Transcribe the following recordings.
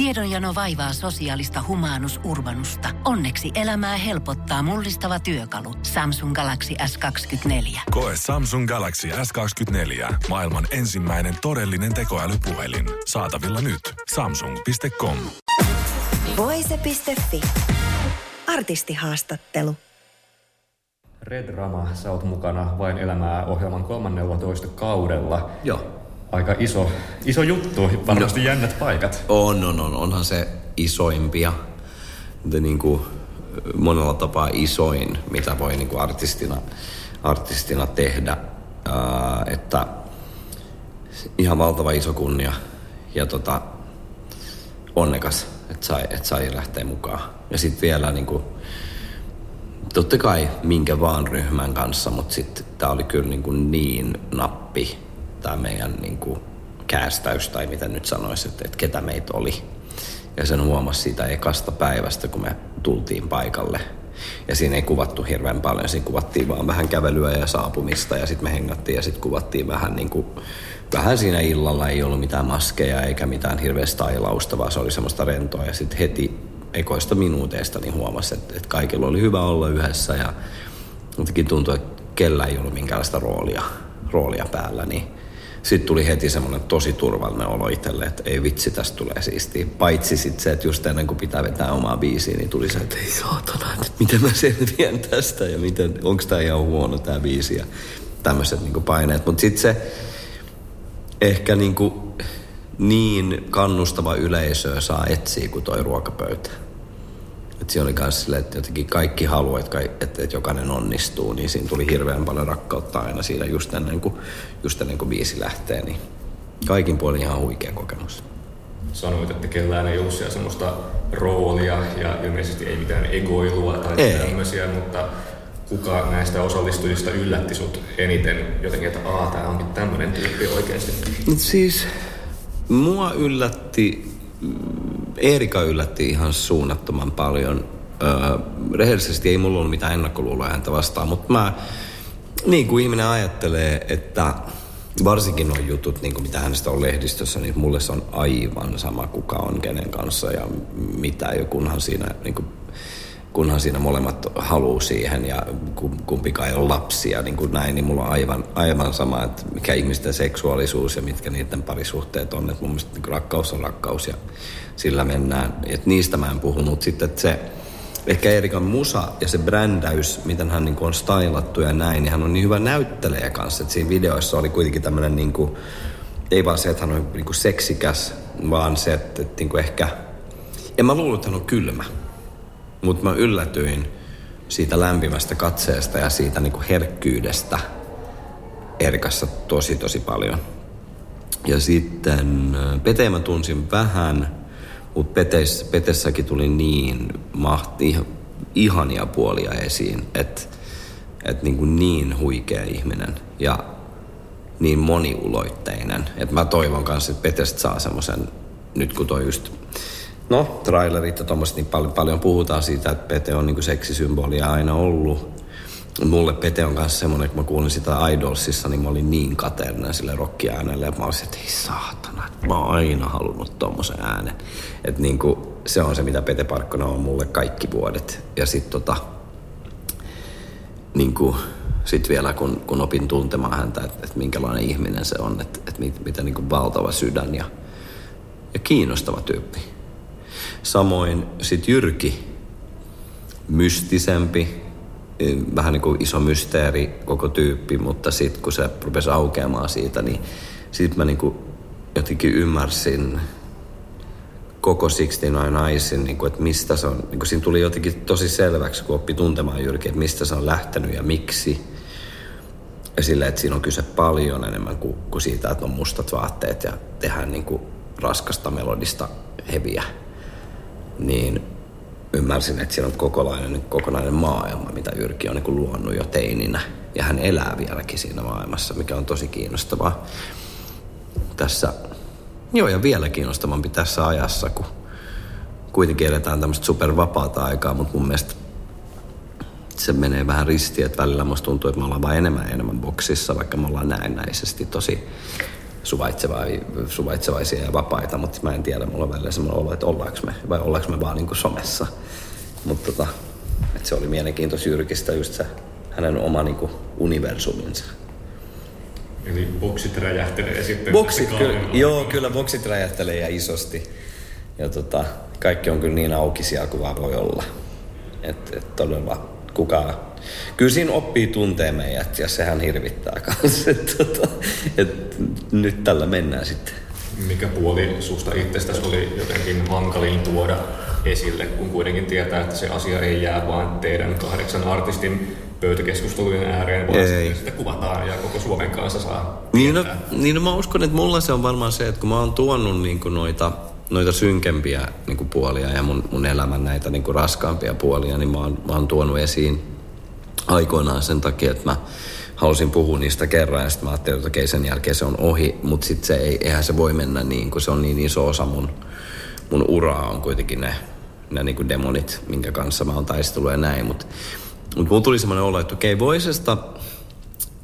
Tiedonjano vaivaa sosiaalista humanus urbanusta. Onneksi elämää helpottaa mullistava työkalu. Samsung Galaxy S24. Koe Samsung Galaxy S24. Maailman ensimmäinen todellinen tekoälypuhelin. Saatavilla nyt. Samsung.com. Voise.fi. Artistihaastattelu. Red Rama, sä oot mukana Vain elämää ohjelman 13 kaudella. Joo. Aika iso, iso juttu, varmasti no, jännät paikat. On, on, on. Onhan se isoimpia. Mutta niin kuin monella tapaa isoin, mitä voi niin kuin artistina, artistina tehdä. Ää, että ihan valtava iso kunnia ja tota, onnekas, että sai, että sai lähteä mukaan. Ja sitten vielä niin kuin, totta kai minkä vaan ryhmän kanssa, mutta sitten tämä oli kyllä niin, kuin niin nappi tämä meidän niin kuin käästäys tai mitä nyt sanoisi, että, että ketä meitä oli. Ja sen huomasi siitä ekasta päivästä, kun me tultiin paikalle. Ja siinä ei kuvattu hirveän paljon, siinä kuvattiin vaan vähän kävelyä ja saapumista ja sitten me hengattiin ja sitten kuvattiin vähän niin kuin, vähän siinä illalla ei ollut mitään maskeja eikä mitään hirveästä ailausta, vaan se oli semmoista rentoa ja sitten heti ekoista minuuteista niin huomasi, että, että kaikilla oli hyvä olla yhdessä ja jotenkin tuntui, että kellä ei ollut minkäänlaista roolia, roolia päällä, niin sitten tuli heti semmoinen tosi turvallinen olo itselle, että ei vitsi, tästä tulee siistiä. Paitsi sitten se, että just ennen kuin pitää vetää omaa biisiä, niin tuli se, että ei saatana, että miten mä selviän tästä ja miten, onko tämä ihan huono tämä biisi ja tämmöiset niin paineet. Mutta sitten se ehkä niin, kuin niin kannustava yleisö saa etsiä kuin toi ruokapöytä. Et siinä oli myös silleen, että jotenkin kaikki haluaa, että, että, että jokainen onnistuu, niin siinä tuli hirveän paljon rakkautta aina siinä just ennen kuin, just ennen kuin biisi lähtee. Niin kaikin puolin ihan huikea kokemus. Sanoit, että kellään ei ollut siellä semmoista roolia ja ilmeisesti ei mitään egoilua tai ei. tämmöisiä, mutta kuka näistä osallistujista yllätti sut eniten jotenkin, että aah, tää onkin tämmöinen tyyppi oikeasti? Siis mua yllätti Erika yllätti ihan suunnattoman paljon. Öö, rehellisesti ei mulla ollut mitään ennakkoluuloja häntä vastaan, mutta mä, niin kuin ihminen ajattelee, että varsinkin nuo jutut, niin kuin mitä hänestä on lehdistössä, niin mulle se on aivan sama, kuka on kenen kanssa ja mitä, ja kunhan siinä niin kuin kunhan siinä molemmat haluu siihen ja kumpikaan ei ole lapsia, niin kuin näin, niin mulla on aivan, aivan sama, että mikä ihmisten seksuaalisuus ja mitkä niiden parisuhteet on. Että mun mielestä niin rakkaus on rakkaus ja sillä mennään. Et niistä mä en puhu, mutta sitten että se ehkä Erikan musa ja se brändäys, miten hän niin on stylattu ja näin, niin hän on niin hyvä näyttelijä kanssa. Että siinä videoissa oli kuitenkin tämmöinen, niin kuin, ei vaan se, että hän on niin kuin seksikäs, vaan se, että, että niin kuin ehkä, en mä luullut, että hän on kylmä mutta mä yllätyin siitä lämpimästä katseesta ja siitä niin kuin herkkyydestä Erkassa tosi tosi paljon. Ja sitten äh, Pete mä tunsin vähän, mutta Petes, Petessäkin tuli niin mahti, ihania puolia esiin, että et niin, kuin niin huikea ihminen ja niin moniuloitteinen. Että mä toivon kanssa, että Petestä saa semmoisen, nyt kun toi just No, trailerit ja tuommoista niin paljon, paljon puhutaan siitä, että Pete on niin seksisymbolia aina ollut. Mulle Pete on kanssa semmoinen, kun mä kuulin sitä Idolsissa, niin mä olin niin kateellinen sille rockiäänelle, että mä olisin, että ei saatana, että mä oon aina halunnut tommosen äänen. Että niin kuin, se on se, mitä Pete Parkkonen on mulle kaikki vuodet. Ja sitten tota, niin kuin, sit vielä kun, kun opin tuntemaan häntä, että, että minkälainen ihminen se on, että, että mit, mitä niin valtava sydän ja, ja kiinnostava tyyppi. Samoin sitten Jyrki, mystisempi, e, vähän niin kuin iso mysteeri koko tyyppi, mutta sitten kun se rupesi aukeamaan siitä, niin sitten mä niin kuin jotenkin ymmärsin koko 69 Eyesin, niin kuin, että mistä se on, niin kuin siinä tuli jotenkin tosi selväksi, kun oppi tuntemaan Jyrki, että mistä se on lähtenyt ja miksi. Ja sillä, että siinä on kyse paljon enemmän kuin, kuin siitä, että on mustat vaatteet ja tehdään niin kuin raskasta melodista heviä niin ymmärsin, että siellä on kokonainen, kokonainen maailma, mitä Jyrki on niin luonut jo teininä. Ja hän elää vieläkin siinä maailmassa, mikä on tosi kiinnostavaa tässä. Joo, ja vielä kiinnostavampi tässä ajassa, kun kuitenkin eletään tämmöistä supervapaata aikaa, mutta mun mielestä se menee vähän ristiin, että välillä musta tuntuu, että me ollaan vain enemmän ja enemmän boksissa, vaikka me ollaan näennäisesti tosi, suvaitsevaisia ja vapaita, mutta mä en tiedä, mulla on välillä semmoinen olo, että ollaanko me, vai ollaanko me vaan niin kuin somessa. Mutta tota, että se oli mielenkiintoista Jyrkistä just se hänen oma niin kuin universuminsa. Eli boksit räjähtelee sitten. Boksit, ky- joo, kyllä boksit räjähtelee ja isosti. Ja tota, kaikki on kyllä niin aukisia kuin vaan voi olla. Että et todella kukaan... Kyllä siinä oppii tuntee meidät ja sehän hirvittää kanssa. Että tota, et nyt tällä mennään sitten. Mikä puoli susta itsestäsi oli jotenkin hankalin tuoda esille, kun kuitenkin tietää, että se asia ei jää vaan teidän kahdeksan artistin pöytäkeskustelujen ääreen, vaan ei. sitä kuvataan ja koko Suomen kanssa saa niin no, niin no mä uskon, että mulla se on varmaan se, että kun mä oon tuonut niin kuin noita, noita synkempiä niin kuin puolia ja mun, mun elämän näitä niin kuin raskaampia puolia, niin mä oon, mä oon tuonut esiin aikoinaan sen takia, että mä halusin puhua niistä kerran ja sitten mä ajattelin, että okei, sen jälkeen se on ohi, mutta sitten se ei, eihän se voi mennä niin, kun se on niin iso osa mun, mun uraa on kuitenkin ne, ne niin kuin demonit, minkä kanssa mä oon taistellut ja näin, mutta mutta mulla tuli semmoinen olo, että okei, voisesta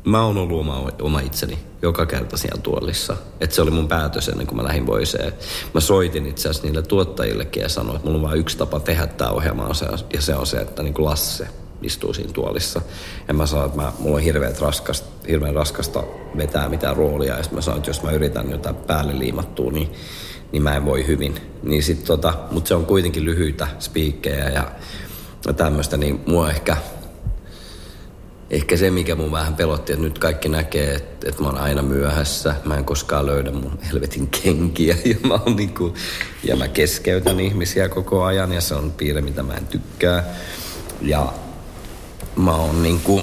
mä oon ollut oma, oma itseni joka kerta siellä tuolissa. Että se oli mun päätös ennen kuin mä lähdin voiseen. Mä soitin itse asiassa niille tuottajillekin ja sanoin, että mulla on vain yksi tapa tehdä tämä ohjelma ja se on se, että niin kuin Lasse istuu siinä tuolissa. Ja mä sanoin, että mä, mulla on hirveän raskasta, hirveän raskasta vetää mitään roolia. Ja mä sanoin, että jos mä yritän jotain päälle liimattua, niin, niin mä en voi hyvin. Niin tota, mutta se on kuitenkin lyhyitä spiikkejä ja, ja tämmöistä, niin mua ehkä ehkä se, mikä mun vähän pelotti, että nyt kaikki näkee, että, että mä oon aina myöhässä. Mä en koskaan löydä mun helvetin kenkiä ja mä, oon niinku, ja mä keskeytän ihmisiä koko ajan ja se on piirre, mitä mä en tykkää. Ja mä oon niinku,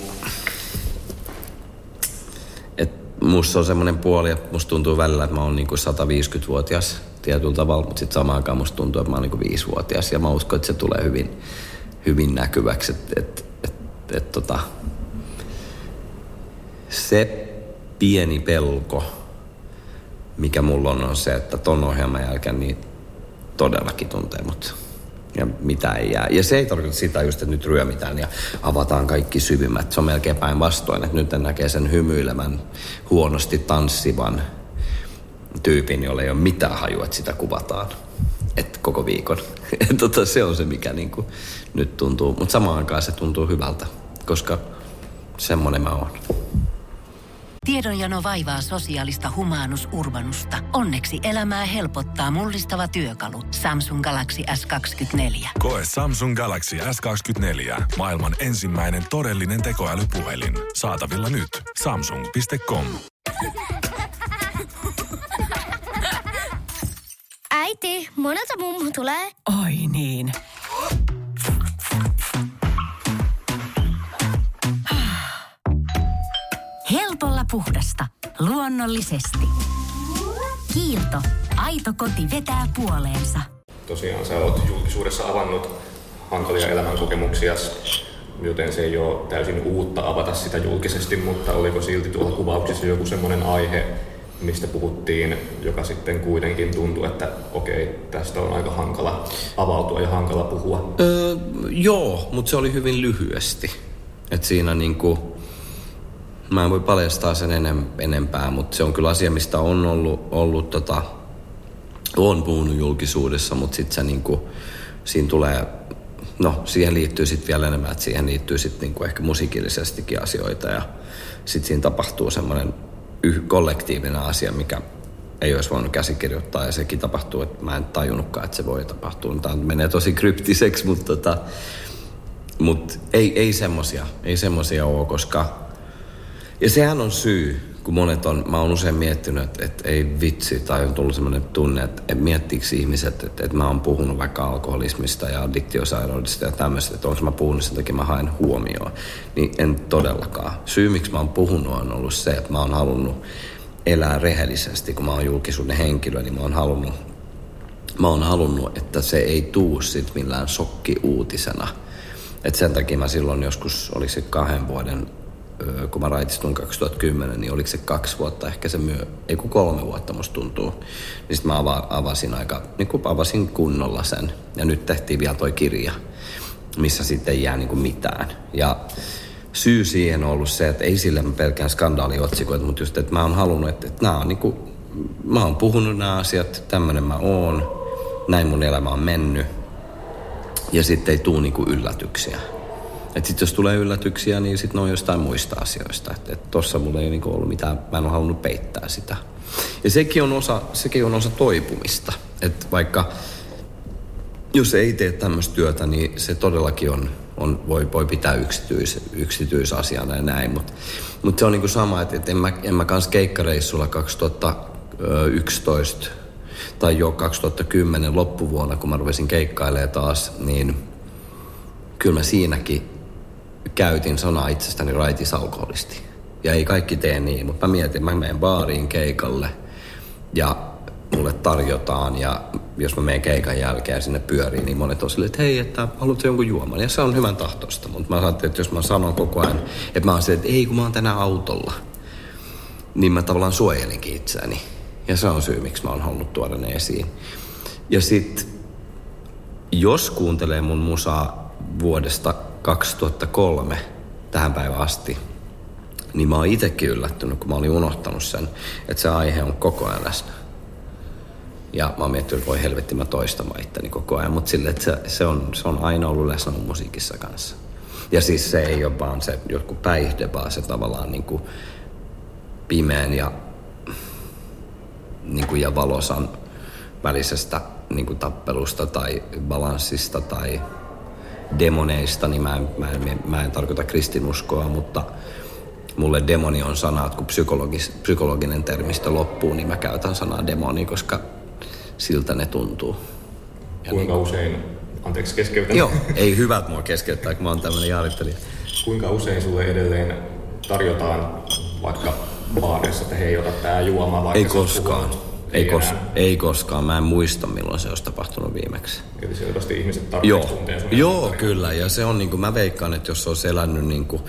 että musta on semmoinen puoli, että musta tuntuu välillä, että mä oon niinku 150-vuotias tietyllä tavalla, mutta sitten samaan aikaan musta tuntuu, että mä oon niinku 5-vuotias ja mä uskon, että se tulee hyvin, hyvin näkyväksi, että et, et, et, tota, se pieni pelko, mikä mulla on, on se, että ton ohjelman jälkeen niin todellakin tuntee mut. Ja mitä ei jää. Ja se ei tarkoita sitä just, että nyt ryömitään ja avataan kaikki syvimmät. Se on melkein päinvastoin, että nyt näkee sen hymyilevän, huonosti tanssivan tyypin, jolle ei ole mitään hajua, että sitä kuvataan. Et koko viikon. tota, se on se, mikä niinku nyt tuntuu. Mutta samaan aikaan se tuntuu hyvältä, koska semmonen mä oon. Tiedonjano vaivaa sosiaalista humanus urbanusta. Onneksi elämää helpottaa mullistava työkalu. Samsung Galaxy S24. Koe Samsung Galaxy S24. Maailman ensimmäinen todellinen tekoälypuhelin. Saatavilla nyt. Samsung.com. Äiti, monelta mummu tulee? Oi niin. Puhdasta. Luonnollisesti. Kiilto. Aito koti vetää puoleensa. Tosiaan sä oot julkisuudessa avannut hankalia elämänkokemuksia, joten se ei ole täysin uutta avata sitä julkisesti, mutta oliko silti tuolla kuvauksessa joku semmoinen aihe, mistä puhuttiin, joka sitten kuitenkin tuntui, että okei, tästä on aika hankala avautua ja hankala puhua? Öö, joo, mutta se oli hyvin lyhyesti. Et siinä niinku, Mä en voi paljastaa sen enem, enempää, mutta se on kyllä asia, mistä on ollut, ollut tota, on puhunut julkisuudessa, mutta sitten se niinku, siinä tulee, no siihen liittyy sitten vielä enemmän, että siihen liittyy sitten niinku ehkä musiikillisestikin asioita ja sitten siinä tapahtuu semmoinen yh, kollektiivinen asia, mikä ei olisi voinut käsikirjoittaa ja sekin tapahtuu, että mä en tajunnutkaan, että se voi tapahtua. Tämä menee tosi kryptiseksi, mutta tota, mut ei, ei semmosia, ei semmosia ole, koska ja sehän on syy, kun monet on, mä oon usein miettinyt, että, että ei vitsi, tai on tullut sellainen tunne, että, että miettiikö ihmiset, että, että mä oon puhunut vaikka alkoholismista ja addiktiosairaudesta ja tämmöistä, että onko mä puhunut sen takia mä haen huomioon. Niin en todellakaan. Syy, miksi mä oon puhunut, on ollut se, että mä oon halunnut elää rehellisesti, kun mä oon julkisuuden henkilö, niin mä oon halunnut, mä oon halunnut että se ei tuu sit millään shokkiuutisena. Et sen takia mä silloin joskus, oli se kahden vuoden kun mä raitistuin 2010, niin oliko se kaksi vuotta, ehkä se myö, ei kun kolme vuotta musta tuntuu. Niin sitten mä avasin aika, niin kuin avasin kunnolla sen. Ja nyt tehtiin vielä toi kirja, missä sitten ei jää niin kuin mitään. Ja syy siihen on ollut se, että ei sille pelkään skandaaliotsikoita, mutta just, että mä oon halunnut, että, että nämä on niin kuin mä oon puhunut nämä asiat, tämmönen mä oon, näin mun elämä on mennyt. Ja sitten ei tuu niinku yllätyksiä. Et sit jos tulee yllätyksiä, niin sitten ne on jostain muista asioista. Että et tossa mulla ei niinku ollut mitään, mä en ole halunnut peittää sitä. Ja sekin on osa, sekin on osa toipumista. Että vaikka jos ei tee tämmöistä työtä, niin se todellakin on, on voi, voi pitää yksityis, yksityisasiana ja näin. Mutta mut se on niinku sama, että et en, mä, en mä kans keikkareissulla 2011 tai jo 2010 loppuvuonna, kun mä rupesin keikkailemaan taas, niin kyllä mä siinäkin käytin sanaa itsestäni raitis alkoholisti. Ja ei kaikki tee niin, mutta mä mietin, mä menen baariin keikalle ja mulle tarjotaan ja jos mä menen keikan jälkeen sinne pyöriin, niin monet on silleen, että hei, että haluatko jonkun juoman? Ja se on hyvän tahtoista, mutta mä ajattelin, että jos mä sanon koko ajan, että mä oon että ei kun mä oon tänään autolla, niin mä tavallaan suojelinkin itseäni. Ja se on syy, miksi mä oon halunnut tuoda ne esiin. Ja sit, jos kuuntelee mun musaa vuodesta 2003 tähän päivään asti, niin mä oon itekin yllättynyt, kun mä olin unohtanut sen, että se aihe on koko ajan läsnä. Ja mä oon miettinyt, että voi helvetti, mä toistamaan itteni koko ajan, mutta sille, että se, se, on, se on aina ollut läsnä mun musiikissa kanssa. Ja siis se ei ole vaan se joku päihde, vaan se tavallaan niin kuin pimeän ja, niin kuin ja valosan välisestä niin kuin tappelusta tai balanssista tai demoneista, niin mä en, mä en, mä en tarkoita kristinuskoa, mutta mulle demoni on sana, että kun psykologis, psykologinen termistö loppuu, niin mä käytän sanaa demoni, koska siltä ne tuntuu. Ja Kuinka niin, usein, anteeksi keskeytän. Joo, ei hyvät mua keskeyttää, kun mä oon tämmönen jaarittelija. Kuinka usein sulle edelleen tarjotaan vaikka baarissa, että hei, ota tää juoma vaikka Ei koskaan. Ei, kos- ei koskaan. Mä en muista, milloin se olisi tapahtunut viimeksi. Eli selvästi ihmiset tarvitsevat Joo, Joo kyllä. Ja se on niin kuin, mä veikkaan, että jos olisi elänyt niin kuin,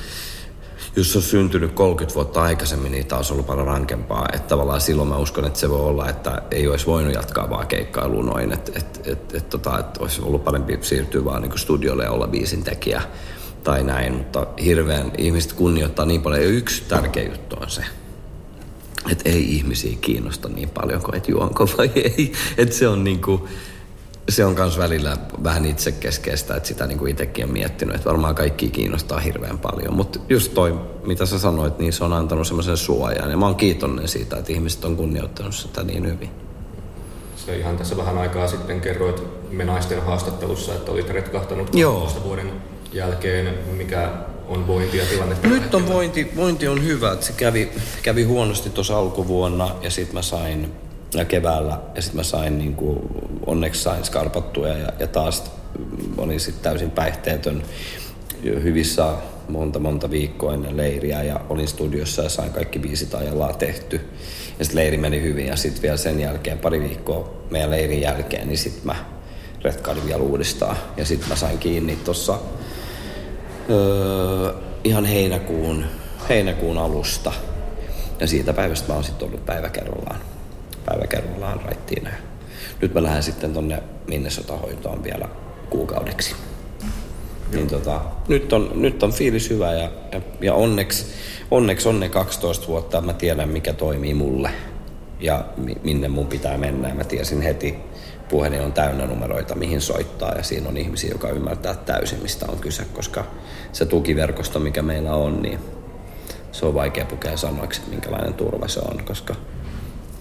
jos on syntynyt 30 vuotta aikaisemmin, niin taas ollut paljon rankempaa. Että tavallaan silloin mä uskon, että se voi olla, että ei olisi voinut jatkaa vaan keikkailuun noin. Että et, et, et, tota, et olisi ollut parempi siirtyä vaan niin studiolle ja olla biisin tekijä tai näin. Mutta hirveän ihmiset kunnioittaa niin paljon. Ja yksi tärkeä juttu on se, että ei ihmisiä kiinnosta niin paljon kuin että juonko vai ei. Että se on niinku, se on myös välillä vähän itsekeskeistä, että sitä niinku itsekin on miettinyt, että varmaan kaikki kiinnostaa hirveän paljon. Mutta just toi, mitä sä sanoit, niin se on antanut semmoisen suojan. Ja mä oon kiitollinen siitä, että ihmiset on kunnioittanut sitä niin hyvin. Se ihan tässä vähän aikaa sitten kerroit me naisten haastattelussa, että olit retkahtanut Joo. vuoden jälkeen. Mikä on vointi ja tilanne? Nyt on vointi, vointi on hyvä. Että se kävi, kävi huonosti tuossa alkuvuonna ja sitten mä sain ja keväällä ja sitten mä sain niin kuin, onneksi sain skarpattua ja, ja taas olin sitten täysin päihteetön hyvissä monta monta viikkoa ennen leiriä ja olin studiossa ja sain kaikki biisit ajallaan tehty. Ja sitten leiri meni hyvin ja sitten vielä sen jälkeen pari viikkoa meidän leirin jälkeen, niin sitten mä retkailin vielä uudestaan. Ja sitten mä sain kiinni tuossa öö, ihan heinäkuun, heinäkuun alusta. Ja siitä päivästä mä oon sitten ollut päivä kerrallaan, päivä kerrallaan raittiina. Nyt mä lähden sitten tonne Minnesota-hoitoon vielä kuukaudeksi. Niin tota, nyt, on, nyt on fiilis hyvä ja, ja, ja onneksi, onneksi on ne 12 vuotta, mä tiedän mikä toimii mulle ja mi, minne mun pitää mennä. Ja mä tiesin heti, puhelin on täynnä numeroita, mihin soittaa ja siinä on ihmisiä, joka ymmärtää täysin, mistä on kyse, koska se tukiverkosto, mikä meillä on, niin se on vaikea pukea sanoiksi, että minkälainen turva se on, koska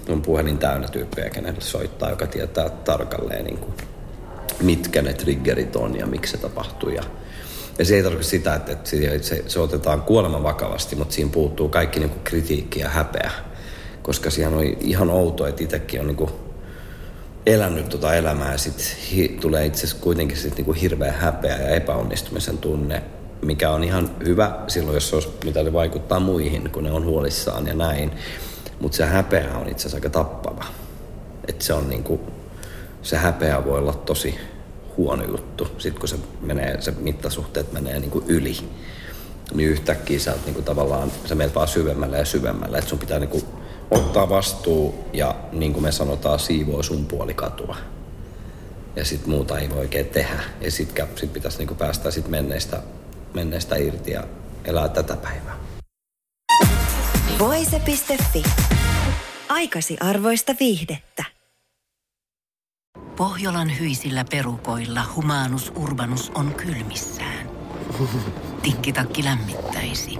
on puhelin täynnä tyyppejä, kenelle soittaa, joka tietää tarkalleen, niin kuin, mitkä ne triggerit on ja miksi se tapahtuu. Ja, ja se ei tarkoita sitä, että, että se, se otetaan kuoleman vakavasti, mutta siinä puuttuu kaikki niin kuin kritiikki ja häpeä, koska siihen on ihan outoa, että itsekin on niin kuin elänyt tuota elämää ja sitten hi, tulee itse asiassa kuitenkin sit niinku hirveä häpeä ja epäonnistumisen tunne, mikä on ihan hyvä silloin, jos se olisi, mitä se vaikuttaa muihin, kun ne on huolissaan ja näin. Mutta se häpeä on itse asiassa aika tappava. Et se on niinku, se häpeä voi olla tosi huono juttu, sitten kun se, menee, se mittasuhteet menee niinku yli. Niin yhtäkkiä sä niinku tavallaan, sä menet vaan syvemmälle ja syvemmälle, että sun pitää niinku ottaa vastuu ja niin kuin me sanotaan, siivoo sun puoli katua. Ja sitten muuta ei voi oikein tehdä. Ja sitten sit pitäisi niinku päästä sit menneistä, menneistä irti ja elää tätä päivää. Voise.fi. Aikasi arvoista viihdettä. Pohjolan hyisillä perukoilla humanus urbanus on kylmissään. Tikkitakki lämmittäisi.